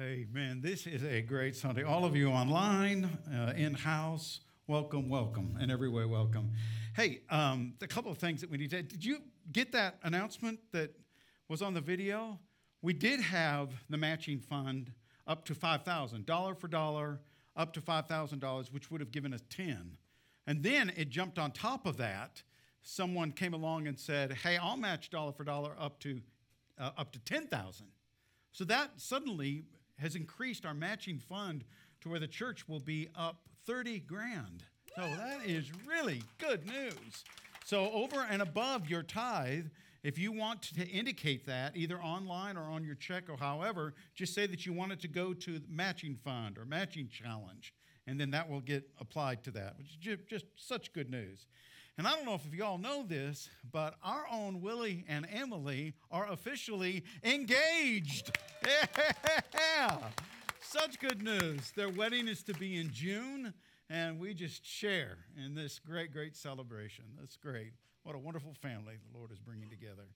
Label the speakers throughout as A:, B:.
A: Amen. This is a great Sunday. All of you online, uh, in house, welcome, welcome, and every way welcome. Hey, um, a couple of things that we need to. Did you get that announcement that was on the video? We did have the matching fund up to five thousand, dollar for dollar, up to five thousand dollars, which would have given us ten, and then it jumped on top of that. Someone came along and said, "Hey, I'll match dollar for dollar up to uh, up to ten thousand. So that suddenly has increased our matching fund to where the church will be up 30 grand. So that is really good news. So, over and above your tithe, if you want to indicate that, either online or on your check or however, just say that you want it to go to matching fund or matching challenge, and then that will get applied to that, which is just such good news. And I don't know if you all know this, but our own Willie and Emily are officially engaged. Yeah! Such good news. Their wedding is to be in June, and we just share in this great, great celebration. That's great. What a wonderful family the Lord is bringing together.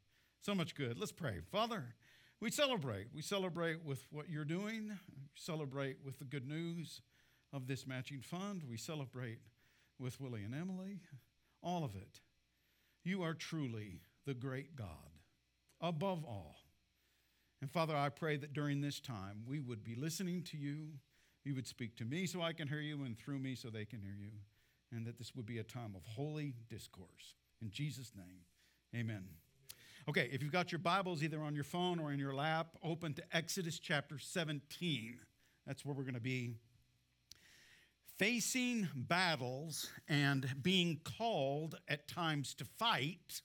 A: So much good. Let's pray. Father, we celebrate. We celebrate with what you're doing, we celebrate with the good news of this matching fund. We celebrate with Willie and Emily all of it. You are truly the great God, above all. And Father, I pray that during this time we would be listening to you. You would speak to me so I can hear you, and through me so they can hear you. And that this would be a time of holy discourse. In Jesus' name, amen. Okay, if you've got your Bibles either on your phone or in your lap, open to Exodus chapter 17. That's where we're going to be facing battles and being called at times to fight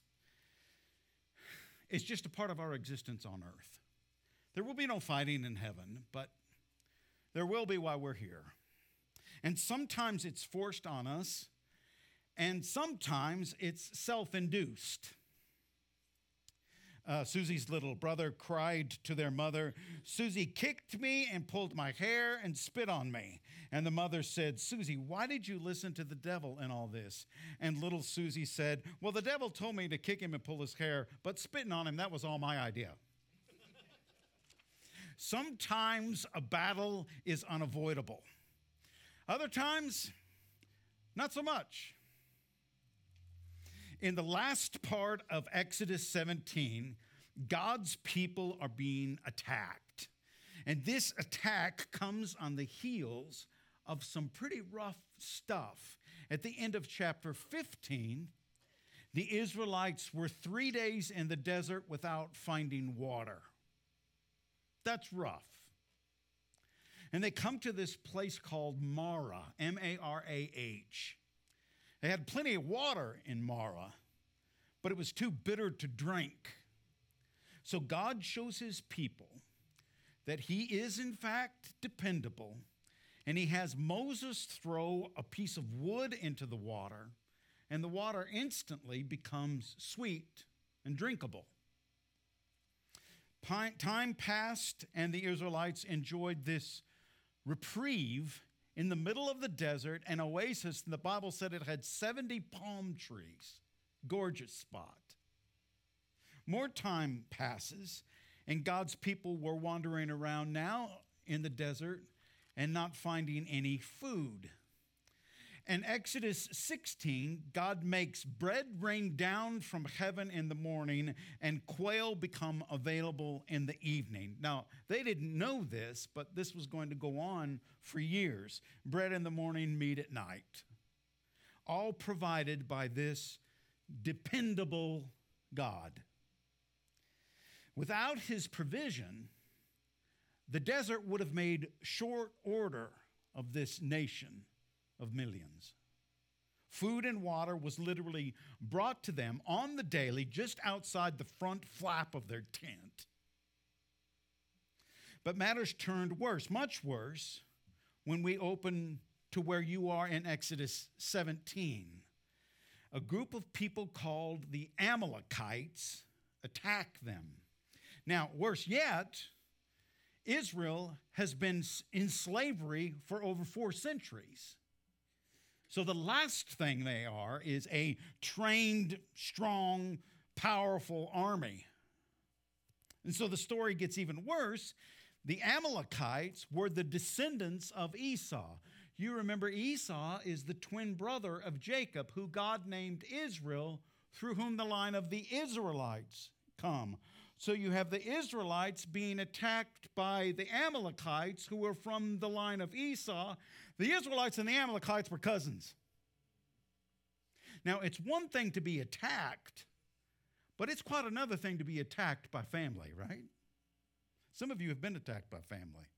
A: is just a part of our existence on earth. There will be no fighting in heaven, but there will be while we're here. And sometimes it's forced on us, and sometimes it's self induced. Uh, Susie's little brother cried to their mother, Susie kicked me and pulled my hair and spit on me. And the mother said, Susie, why did you listen to the devil in all this? And little Susie said, Well, the devil told me to kick him and pull his hair, but spitting on him, that was all my idea. Sometimes a battle is unavoidable, other times, not so much in the last part of Exodus 17, God's people are being attacked. And this attack comes on the heels of some pretty rough stuff. At the end of chapter 15, the Israelites were three days in the desert without finding water. That's rough. And they come to this place called Marah, M A R A H. They had plenty of water in Marah, but it was too bitter to drink. So God shows his people that he is, in fact, dependable, and he has Moses throw a piece of wood into the water, and the water instantly becomes sweet and drinkable. Time passed, and the Israelites enjoyed this reprieve in the middle of the desert, an oasis, and the Bible said it had 70 palm trees. Gorgeous spot. More time passes, and God's people were wandering around now in the desert and not finding any food. In Exodus 16, God makes bread rain down from heaven in the morning and quail become available in the evening. Now, they didn't know this, but this was going to go on for years. Bread in the morning, meat at night. All provided by this dependable God. Without his provision, the desert would have made short order of this nation of millions. Food and water was literally brought to them on the daily just outside the front flap of their tent. But matters turned worse, much worse, when we open to where you are in Exodus 17. A group of people called the Amalekites attack them. Now, worse yet, Israel has been in slavery for over four centuries. So the last thing they are is a trained, strong, powerful army. And so the story gets even worse. The Amalekites were the descendants of Esau. You remember Esau is the twin brother of Jacob, who God named Israel, through whom the line of the Israelites come. So you have the Israelites being attacked by the Amalekites, who were from the line of Esau. The Israelites and the Amalekites were cousins. Now, it's one thing to be attacked, but it's quite another thing to be attacked by family, right? Some of you have been attacked by family.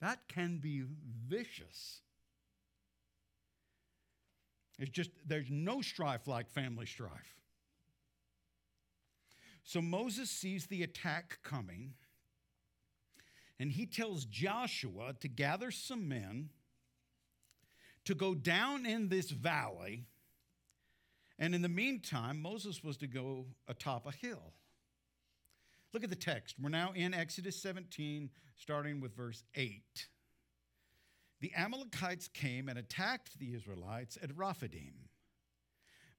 A: That can be vicious. It's just, there's no strife like family strife. So Moses sees the attack coming, and he tells Joshua to gather some men to go down in this valley. And in the meantime, Moses was to go atop a hill. Look at the text. We're now in Exodus 17, starting with verse 8. The Amalekites came and attacked the Israelites at Rephidim.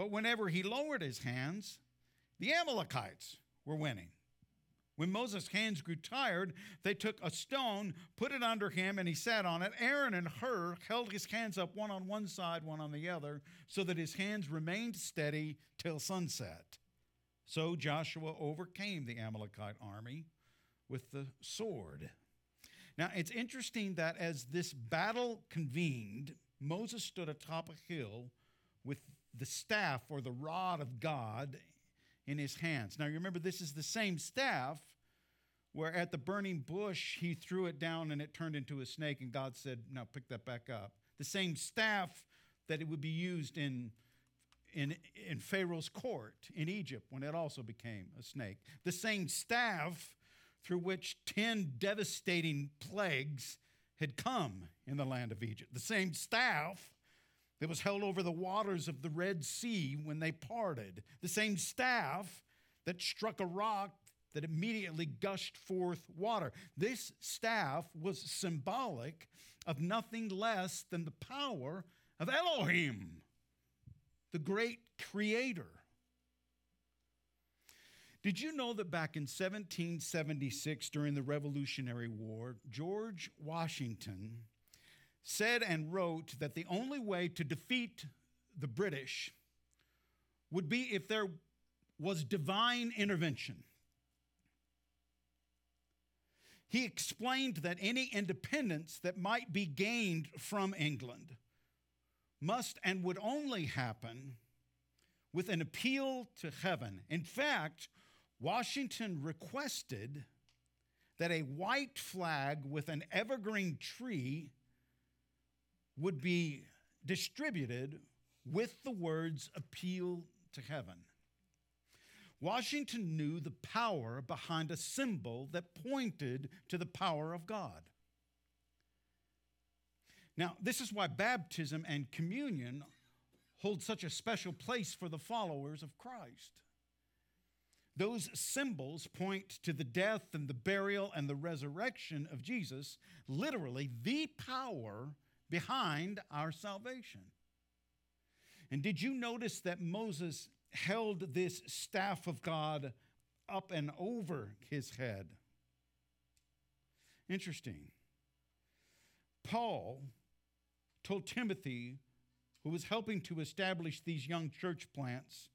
A: But whenever he lowered his hands, the Amalekites were winning. When Moses' hands grew tired, they took a stone, put it under him, and he sat on it. Aaron and Hur held his hands up, one on one side, one on the other, so that his hands remained steady till sunset. So Joshua overcame the Amalekite army with the sword. Now, it's interesting that as this battle convened, Moses stood atop a hill with the staff or the rod of God in his hands. Now, you remember, this is the same staff where at the burning bush he threw it down and it turned into a snake, and God said, Now pick that back up. The same staff that it would be used in, in, in Pharaoh's court in Egypt when it also became a snake. The same staff through which 10 devastating plagues had come in the land of Egypt. The same staff that was held over the waters of the Red Sea when they parted. The same staff that struck a rock that immediately gushed forth water. This staff was symbolic of nothing less than the power of Elohim, the great creator. Did you know that back in 1776, during the Revolutionary War, George Washington said and wrote that the only way to defeat the British would be if there was divine intervention? He explained that any independence that might be gained from England must and would only happen with an appeal to heaven. In fact, Washington requested that a white flag with an evergreen tree would be distributed with the words appeal to heaven. Washington knew the power behind a symbol that pointed to the power of God. Now, this is why baptism and communion hold such a special place for the followers of Christ. Those symbols point to the death and the burial and the resurrection of Jesus, literally, the power behind our salvation. And did you notice that Moses held this staff of God up and over his head. Interesting. Paul told Timothy, who was helping to establish these young church plants,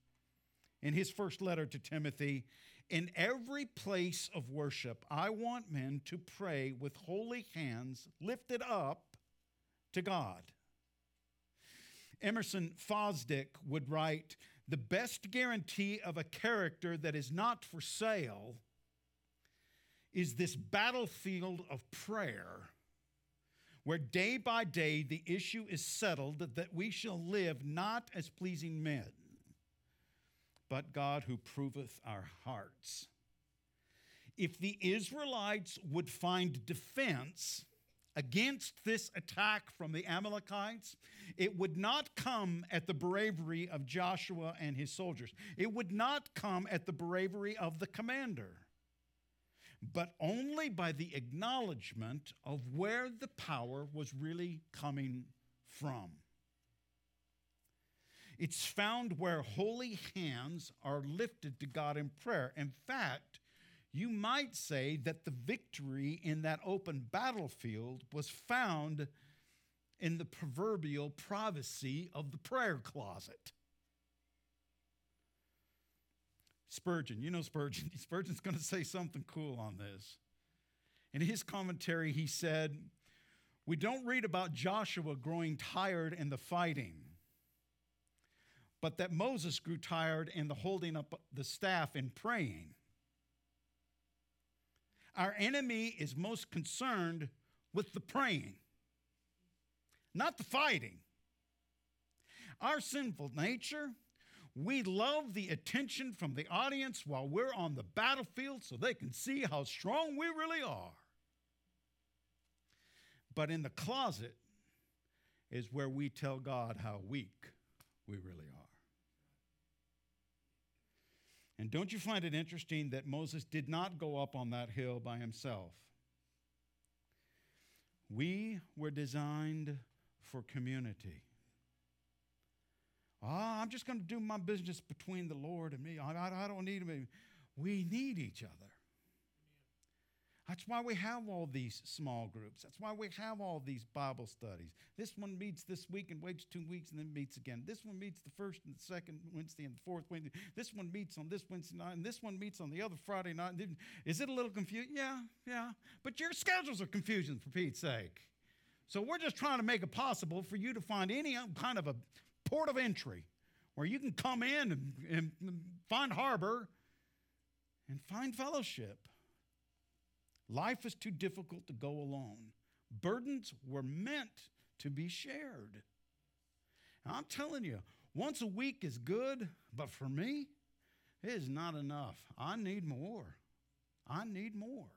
A: in his first letter to Timothy, in every place of worship, I want men to pray with holy hands lifted up to God. Emerson Fosdick would write, the best guarantee of a character that is not for sale is this battlefield of prayer where day by day the issue is settled that we shall live not as pleasing men, but God who proveth our hearts. If the Israelites would find defense against this attack from the Amalekites, it would not come at the bravery of Joshua and his soldiers. It would not come at the bravery of the commander, but only by the acknowledgement of where the power was really coming from. It's found where holy hands are lifted to God in prayer. In fact, you might say that the victory in that open battlefield was found in the proverbial privacy of the prayer closet. Spurgeon, you know Spurgeon. Spurgeon's going to say something cool on this. In his commentary, he said, We don't read about Joshua growing tired in the fighting, but that Moses grew tired in the holding up the staff and praying. Our enemy is most concerned with the praying, not the fighting. Our sinful nature, we love the attention from the audience while we're on the battlefield so they can see how strong we really are. But in the closet is where we tell God how weak we really are. And don't you find it interesting that Moses did not go up on that hill by himself? We were designed for community. Ah, I'm just going to do my business between the Lord and me. I, I, I don't need him. We need each other. That's why we have all these small groups. That's why we have all these Bible studies. This one meets this week and waits two weeks and then meets again. This one meets the first and the second Wednesday and the fourth Wednesday. This one meets on this Wednesday night and this one meets on the other Friday night. Is it a little confusing? Yeah, yeah. But your schedules are confusing for Pete's sake. So we're just trying to make it possible for you to find any kind of a port of entry where you can come in and, and find harbor and find fellowship. Life is too difficult to go alone. Burdens were meant to be shared. I'm telling you, once a week is good, but for me, it is not enough. I need more. I need more.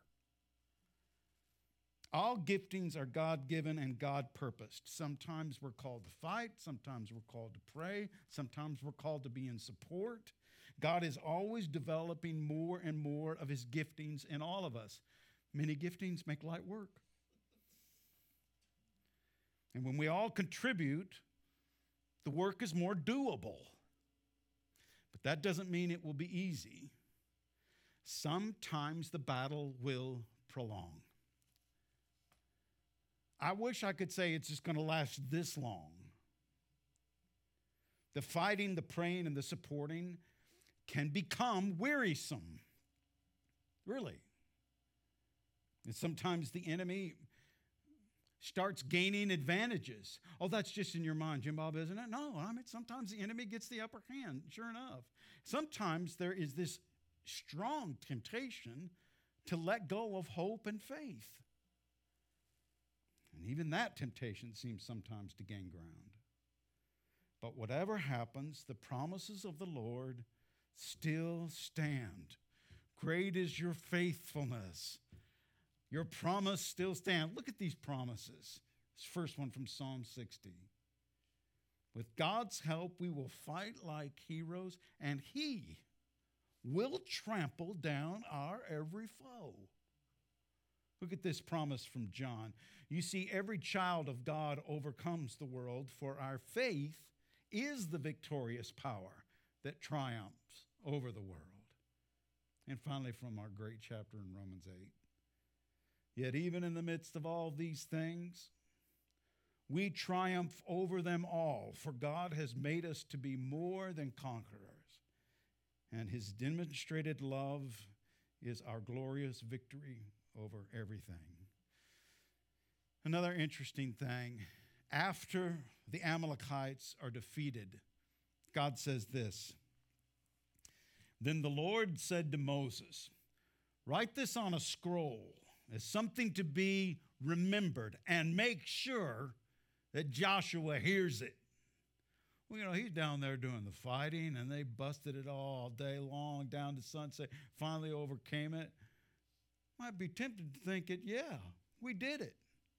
A: All giftings are God given and God purposed. Sometimes we're called to fight, sometimes we're called to pray, sometimes we're called to be in support. God is always developing more and more of his giftings in all of us. Many giftings make light work. And when we all contribute, the work is more doable. But that doesn't mean it will be easy. Sometimes the battle will prolong. I wish I could say it's just going to last this long. The fighting, the praying, and the supporting can become wearisome. Really. And sometimes the enemy starts gaining advantages. Oh, that's just in your mind, Jim Bob, isn't it? No, I mean, sometimes the enemy gets the upper hand, sure enough. Sometimes there is this strong temptation to let go of hope and faith. And even that temptation seems sometimes to gain ground. But whatever happens, the promises of the Lord still stand. Great is your faithfulness. Your promise still stands. Look at these promises. This first one from Psalm 60. With God's help, we will fight like heroes, and He will trample down our every foe. Look at this promise from John. You see, every child of God overcomes the world, for our faith is the victorious power that triumphs over the world. And finally, from our great chapter in Romans 8. Yet, even in the midst of all these things, we triumph over them all, for God has made us to be more than conquerors, and his demonstrated love is our glorious victory over everything. Another interesting thing after the Amalekites are defeated, God says this Then the Lord said to Moses, Write this on a scroll as something to be remembered and make sure that Joshua hears it. Well, you know, he's down there doing the fighting and they busted it all day long down to sunset, finally overcame it. Might be tempted to think it, yeah, we did it.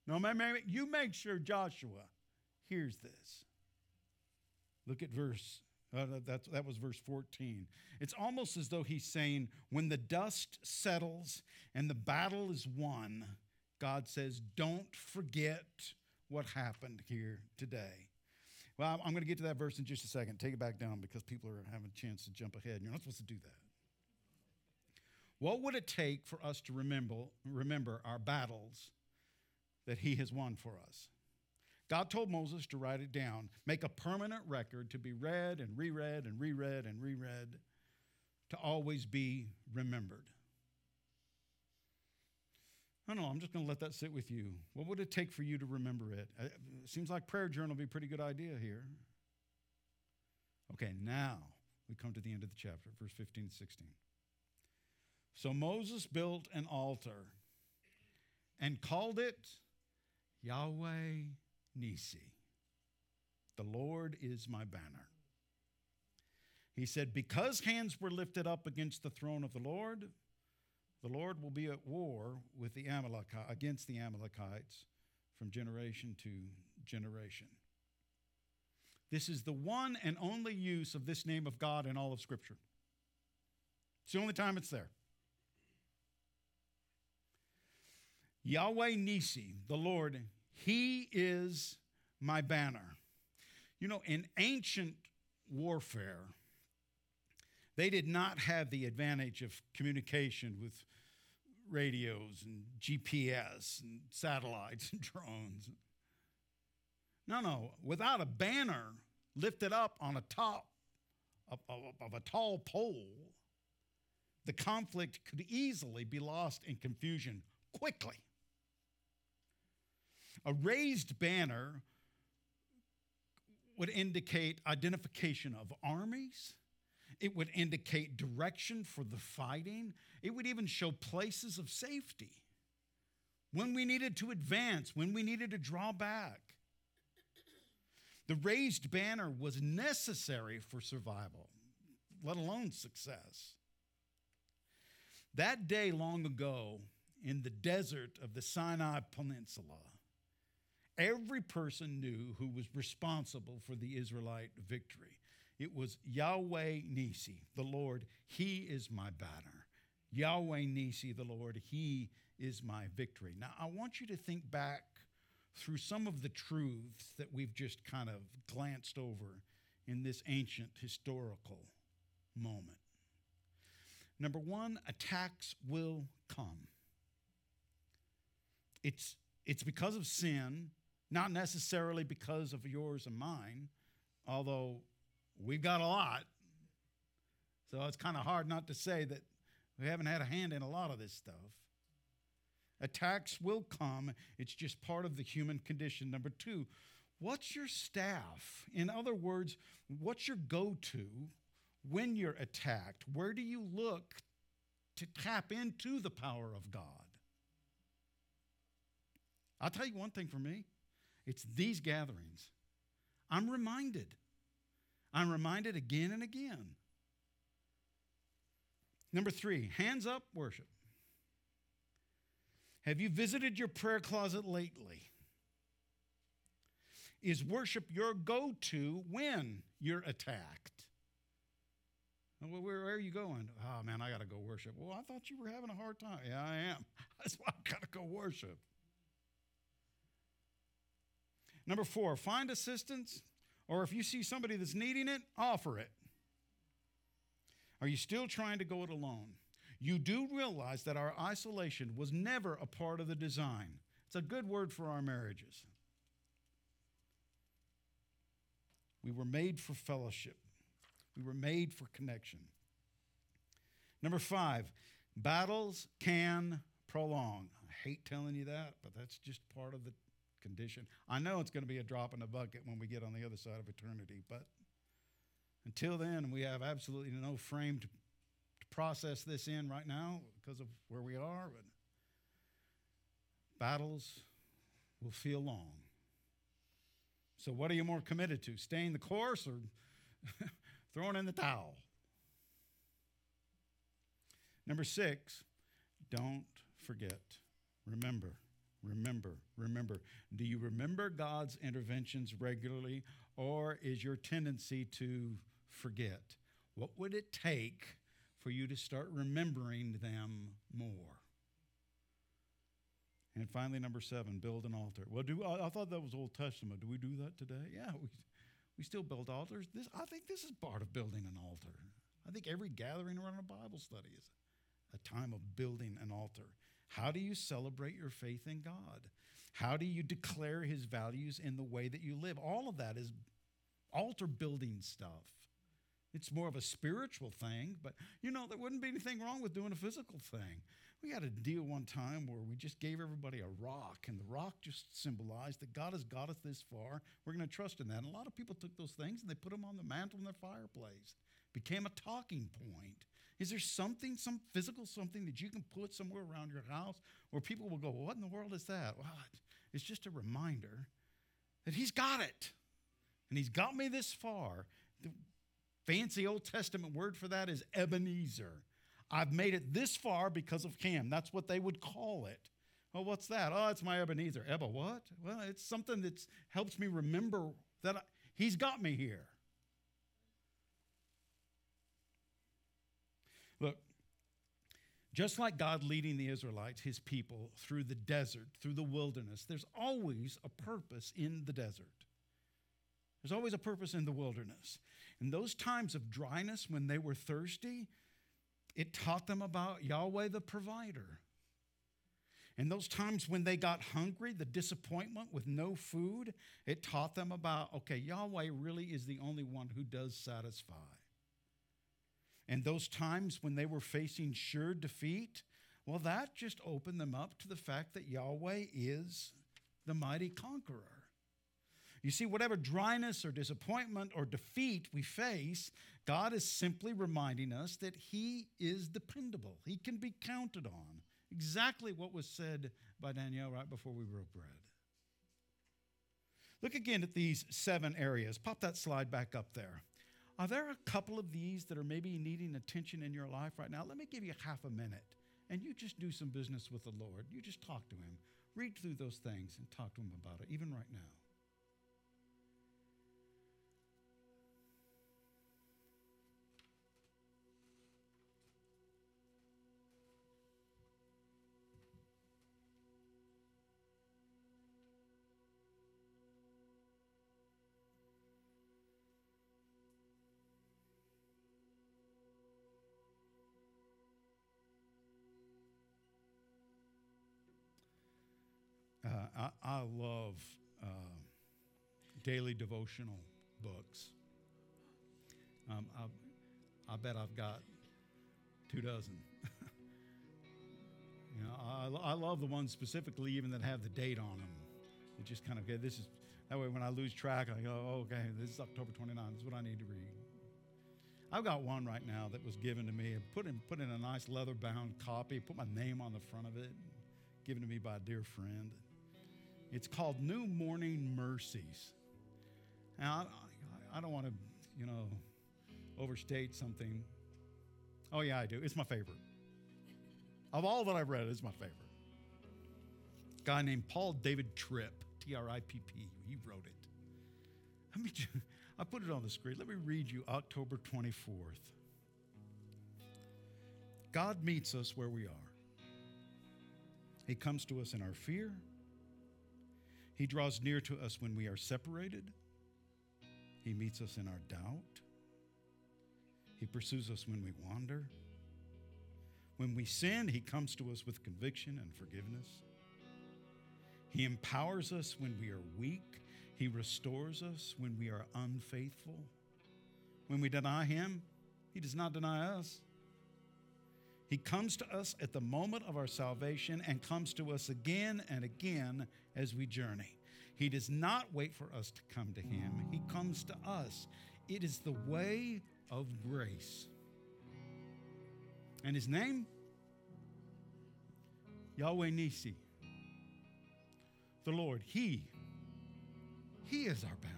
A: No, you make sure Joshua hears this. Look at verse, uh, that's, that was verse 14. It's almost as though he's saying, when the dust settles and the battle is won, God says, don't forget what happened here today. Well, I'm going to get to that verse in just a second. Take it back down because people are having a chance to jump ahead. You're not supposed to do that. What would it take for us to remember, remember our battles that He has won for us? God told Moses to write it down, make a permanent record to be read and reread and reread and reread, to always be remembered. I don't know, I'm just going to let that sit with you. What would it take for you to remember it? Uh, it seems like prayer journal would be a pretty good idea here. Okay, now we come to the end of the chapter, verse 15 and 16. So Moses built an altar and called it Yahweh Nisi. The Lord is my banner. He said, Because hands were lifted up against the throne of the Lord, the Lord will be at war with the Amalekite, against the Amalekites from generation to generation. This is the one and only use of this name of God in all of Scripture. It's the only time it's there. Yahweh Nisi, the Lord, He is my banner. You know, in ancient warfare, they did not have the advantage of communication with radios and GPS and satellites and drones. No, no, without a banner lifted up on a top of, a tall pole, the conflict could easily be lost in confusion quickly. A raised banner would indicate identification of armies it would indicate direction for the fighting. It would even show places of safety. When we needed to advance, when we needed to draw back. The raised banner was necessary for survival, let alone success. That day long ago, in the desert of the Sinai Peninsula, every person knew who was responsible for the Israelite victory. It was Yahweh Nisi, the Lord, He is my banner. Yahweh Nisi, the Lord, He is my victory. Now, I want you to think back through some of the truths that we've just kind of glanced over in this ancient historical moment. Number one, attacks will come. It's, it's because of sin, not necessarily because of yours and mine, although We've got a lot. So it's kind of hard not to say that we haven't had a hand in a lot of this stuff. Attacks will come, it's just part of the human condition. Number two, what's your staff? In other words, what's your go to when you're attacked? Where do you look to tap into the power of God? I'll tell you one thing for me it's these gatherings. I'm reminded I'm reminded again and again. Number three, hands up worship. Have you visited your prayer closet lately? Is worship your go to when you're attacked? Well, where, are you going? Oh, man, I got to go worship. Well, I thought you were having a hard time. Yeah, I am. That's why I've got to go worship. Number four, find assistance or if you see somebody that's needing it, offer it. Are you still trying to go it alone? You do realize that our isolation was never a part of the design. It's a good word for our marriages. We were made for fellowship, we were made for connection. Number five, battles can prolong. I hate telling you that, but that's just part of the condition. I know it's going to be a drop in the bucket when we get on the other side of eternity, but until then, we have absolutely no frame to, to process this in right now because of where we are. But battles will feel long. So, what are you more committed to? Staying the course or throwing in the towel? Number six, don't forget. Remember Remember, remember. Do you remember God's interventions regularly, or is your tendency to forget? What would it take for you to start remembering them more? And finally, number seven, build an altar. Well, do I, thought that was Old Testament. Do we do that today? Yeah, we, we still build altars. This, I think this is part of building an altar. I think every gathering around a Bible study is a time of building an altar. How do you celebrate your faith in God? How do you declare his values in the way that you live? All of that is altar building stuff. It's more of a spiritual thing, but you know, there wouldn't be anything wrong with doing a physical thing. We had a deal one time where we just gave everybody a rock, and the rock just symbolized that God has got us this far. We're going to trust in that. And a lot of people took those things and they put them on the mantle in their fireplace. Became a talking point. Is there something, some physical something that you can put somewhere around your house where people will go, What in the world is that? Well, it's just a reminder that He's got it. And He's got me this far. The fancy Old Testament word for that is Ebenezer. I've made it this far because of Him. That's what they would call it. Well, what's that? Oh, it's my Ebenezer. Eba, what? Well, it's something that helps me remember that I, He's got me here. Look, just like God leading the Israelites, his people, through the desert, through the wilderness, there's always a purpose in the desert. There's always a purpose in the wilderness. In those times of dryness when they were thirsty, it taught them about Yahweh the provider. In those times when they got hungry, the disappointment with no food, it taught them about, okay, Yahweh really is the only one who does satisfy. And those times when they were facing sure defeat, well, that just opened them up to the fact that Yahweh is the mighty conqueror. You see, whatever dryness or disappointment or defeat we face, God is simply reminding us that He is dependable. He can be counted on. Exactly what was said by Danielle right before we broke bread. Look again at these seven areas. Pop that slide back up there. Are there a couple of these that are maybe needing attention in your life right now? Let me give you half a minute and you just do some business with the Lord. You just talk to Him. Read through those things and talk to Him about it, even right now. I, I love uh, daily devotional books. Um, I, I bet I've got two dozen. you know, I, I love the ones specifically even that have the date on them. It just kind of, okay, this is, that way when I lose track, I go, oh, okay, this is October 29. This is what I need to read. I've got one right now that was given to me, put in, put in a nice leather bound copy, put my name on the front of it, given to me by a dear friend. It's called New Morning Mercies. Now, I, don't want to, you know, overstate something. Oh, yeah, I do. It's my favorite. Of all that I've read, it's my favorite. A guy named Paul David Tripp, T R I P P, he wrote it. Let me, I put it on the screen. Let me read you October 24th. God meets us where we are. He comes to us in our fear. He draws near to us when we are separated. He meets us in our doubt. He pursues us when we wander. When we sin, He comes to us with conviction and forgiveness. He empowers us when we are weak. He restores us when we are unfaithful. When we deny Him, He does not deny us. He comes to us at the moment of our salvation and comes to us again and again as we journey. He does not wait for us to come to Him, He comes to us. It is the way of grace. And His name? Yahweh Nisi. The Lord. He. He is our banner.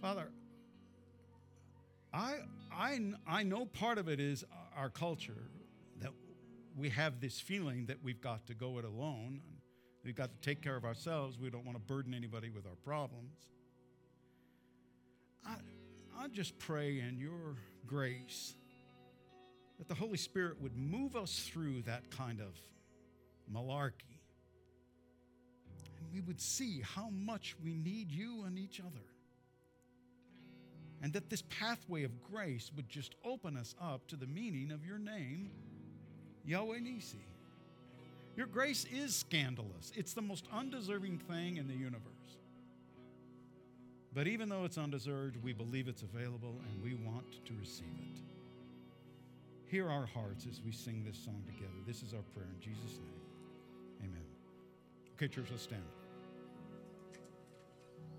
A: Father, I, I, I know part of it is our culture we have this feeling that we've got to go it alone. We've got to take care of ourselves. We don't want to burden anybody with our problems. I, I just pray in your grace that the Holy Spirit would move us through that kind of malarkey. And we would see how much we need you and each other. And that this pathway of grace would just open us up to the meaning of your name, Yahweh Nisi. Your grace is scandalous. It's the most undeserving thing in the universe. But even though it's undeserved, we believe it's available and we want to receive it. Hear our hearts as we sing this song together. This is our prayer in Jesus' name. Amen. Okay, church, let's stand.